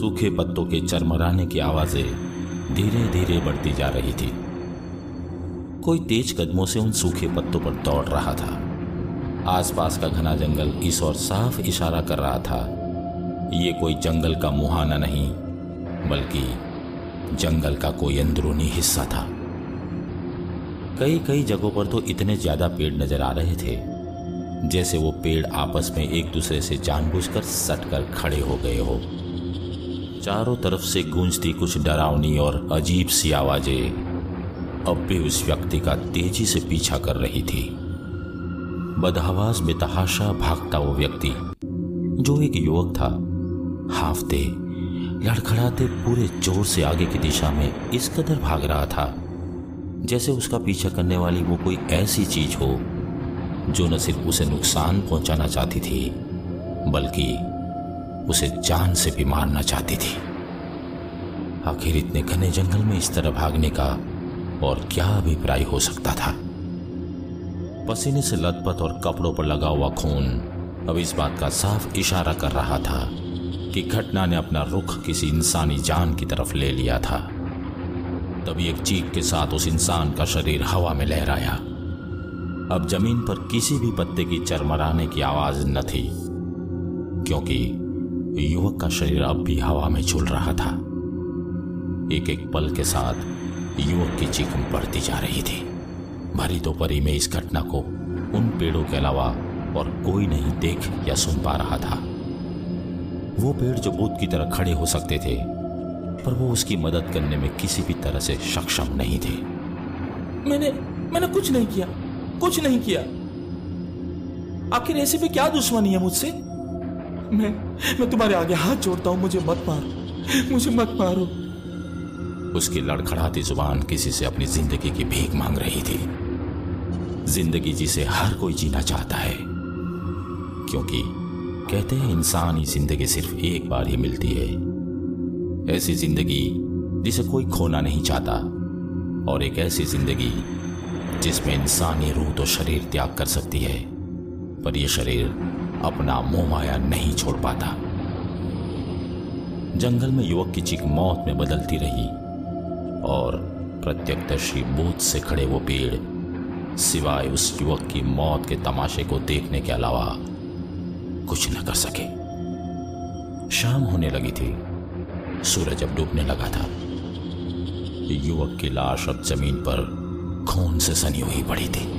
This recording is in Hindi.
सूखे पत्तों के चरमराने की आवाज़ें धीरे धीरे बढ़ती जा रही थी। कोई तेज कदमों से उन सूखे पत्तों पर दौड़ रहा था। आसपास का घना जंगल इस ओर साफ़ इशारा कर रहा था, ये कोई जंगल का मुहाना नहीं, बल्कि जंगल का कोई अंदरूनी हिस्सा था। कई कई जगहों पर तो इतने ज़्यादा पेड़ नज़र आ रहे थे, जैसे वो पेड़ आपस में एक दूसरे से जानबूझकर सटकर खड़े हो गए हो। चारों तरफ़ से गूंजती कुछ डरावनी और अजीब सी आवाज़ें। अब भी उस व्यक्ति का तेज़ी से पीछा कर रही थी। बदहवास बेतहाशा भागता वो व्यक्ति, जो एक युवक था। हाफते, लड़खड़ाते पूरे ज़ोर से आगे की दिशा में इस कदर भाग रहा था, जैसे उसका पीछा करने वाली वो कोई ऐसी चीज़ हो, जो न सिर्फ़ उसे नुकसान पहुंचाना चाहती थी, बल्कि उसे जान से भी मारना चाहती थी। आखिर इतने घने जंगल में इस तरह भागने का और क्या अभिप्राय हो सकता था? पसीने से लथपथ और कपड़ों पर लगा हुआ खून अब इस बात का साफ़ इशारा कर रहा था कि घटना ने अपना रुख किसी इंसानी जान की तरफ़ ले लिया था। तभी एक चीख के साथ उस इंसान का शरीर हवा में लहराया। अब ज़मीन पर किसी भी पत्ते की चरमराने की आवाज़ न थी, क्योंकि युवक का शरीर अब भी हवा में झूल रहा था। एक एक पल के साथ युवक की चीख बढ़ती जा रही थी। भरी दोपहरी में इस घटना को उन पेड़ों के अलावा और कोई नहीं देख या सुन पा रहा था। वो पेड़ जो बुद्ध की तरह खड़े हो सकते थे, पर वो उसकी मदद करने में किसी भी तरह से सक्षम नहीं थे। मैंने मैंने कुछ नहीं किया, कुछ नहीं किया। आखिर ऐसे भी क्या दुश्मनी है मुझसे? मैं मैं तुम्हारे आगे हाथ जोड़ता हूँ, मुझे मत मारो, मुझे मत मारो। उसकी लड़खड़ाती ज़ुबान किसी से अपनी ज़िंदगी की भीख मांग रही थी। ज़िंदगी जिसे हर कोई जीना चाहता है। क्योंकि कहते हैं इंसान ज़िंदगी सिर्फ़ एक बार ही मिलती है। ऐसी ज़िंदगी जिसे कोई खोना नहीं चाहता, और एक ऐसी ज़िंदगी जिसमें इंसानी रूह तो शरीर त्याग कर सकती है, पर यह शरीर अपना मोह माया नहीं छोड़ पाता। जंगल में युवक की चीख मौत में बदलती रही और प्रत्यक्षदर्शी बूथ से खड़े वो पेड़, सिवाय उस युवक की मौत के तमाशे को देखने के अलावा कुछ न कर सके। शाम होने लगी थी। सूरज अब डूबने लगा था। युवक की लाश अब ज़मीन पर खून से सनी हुई पड़ी थी।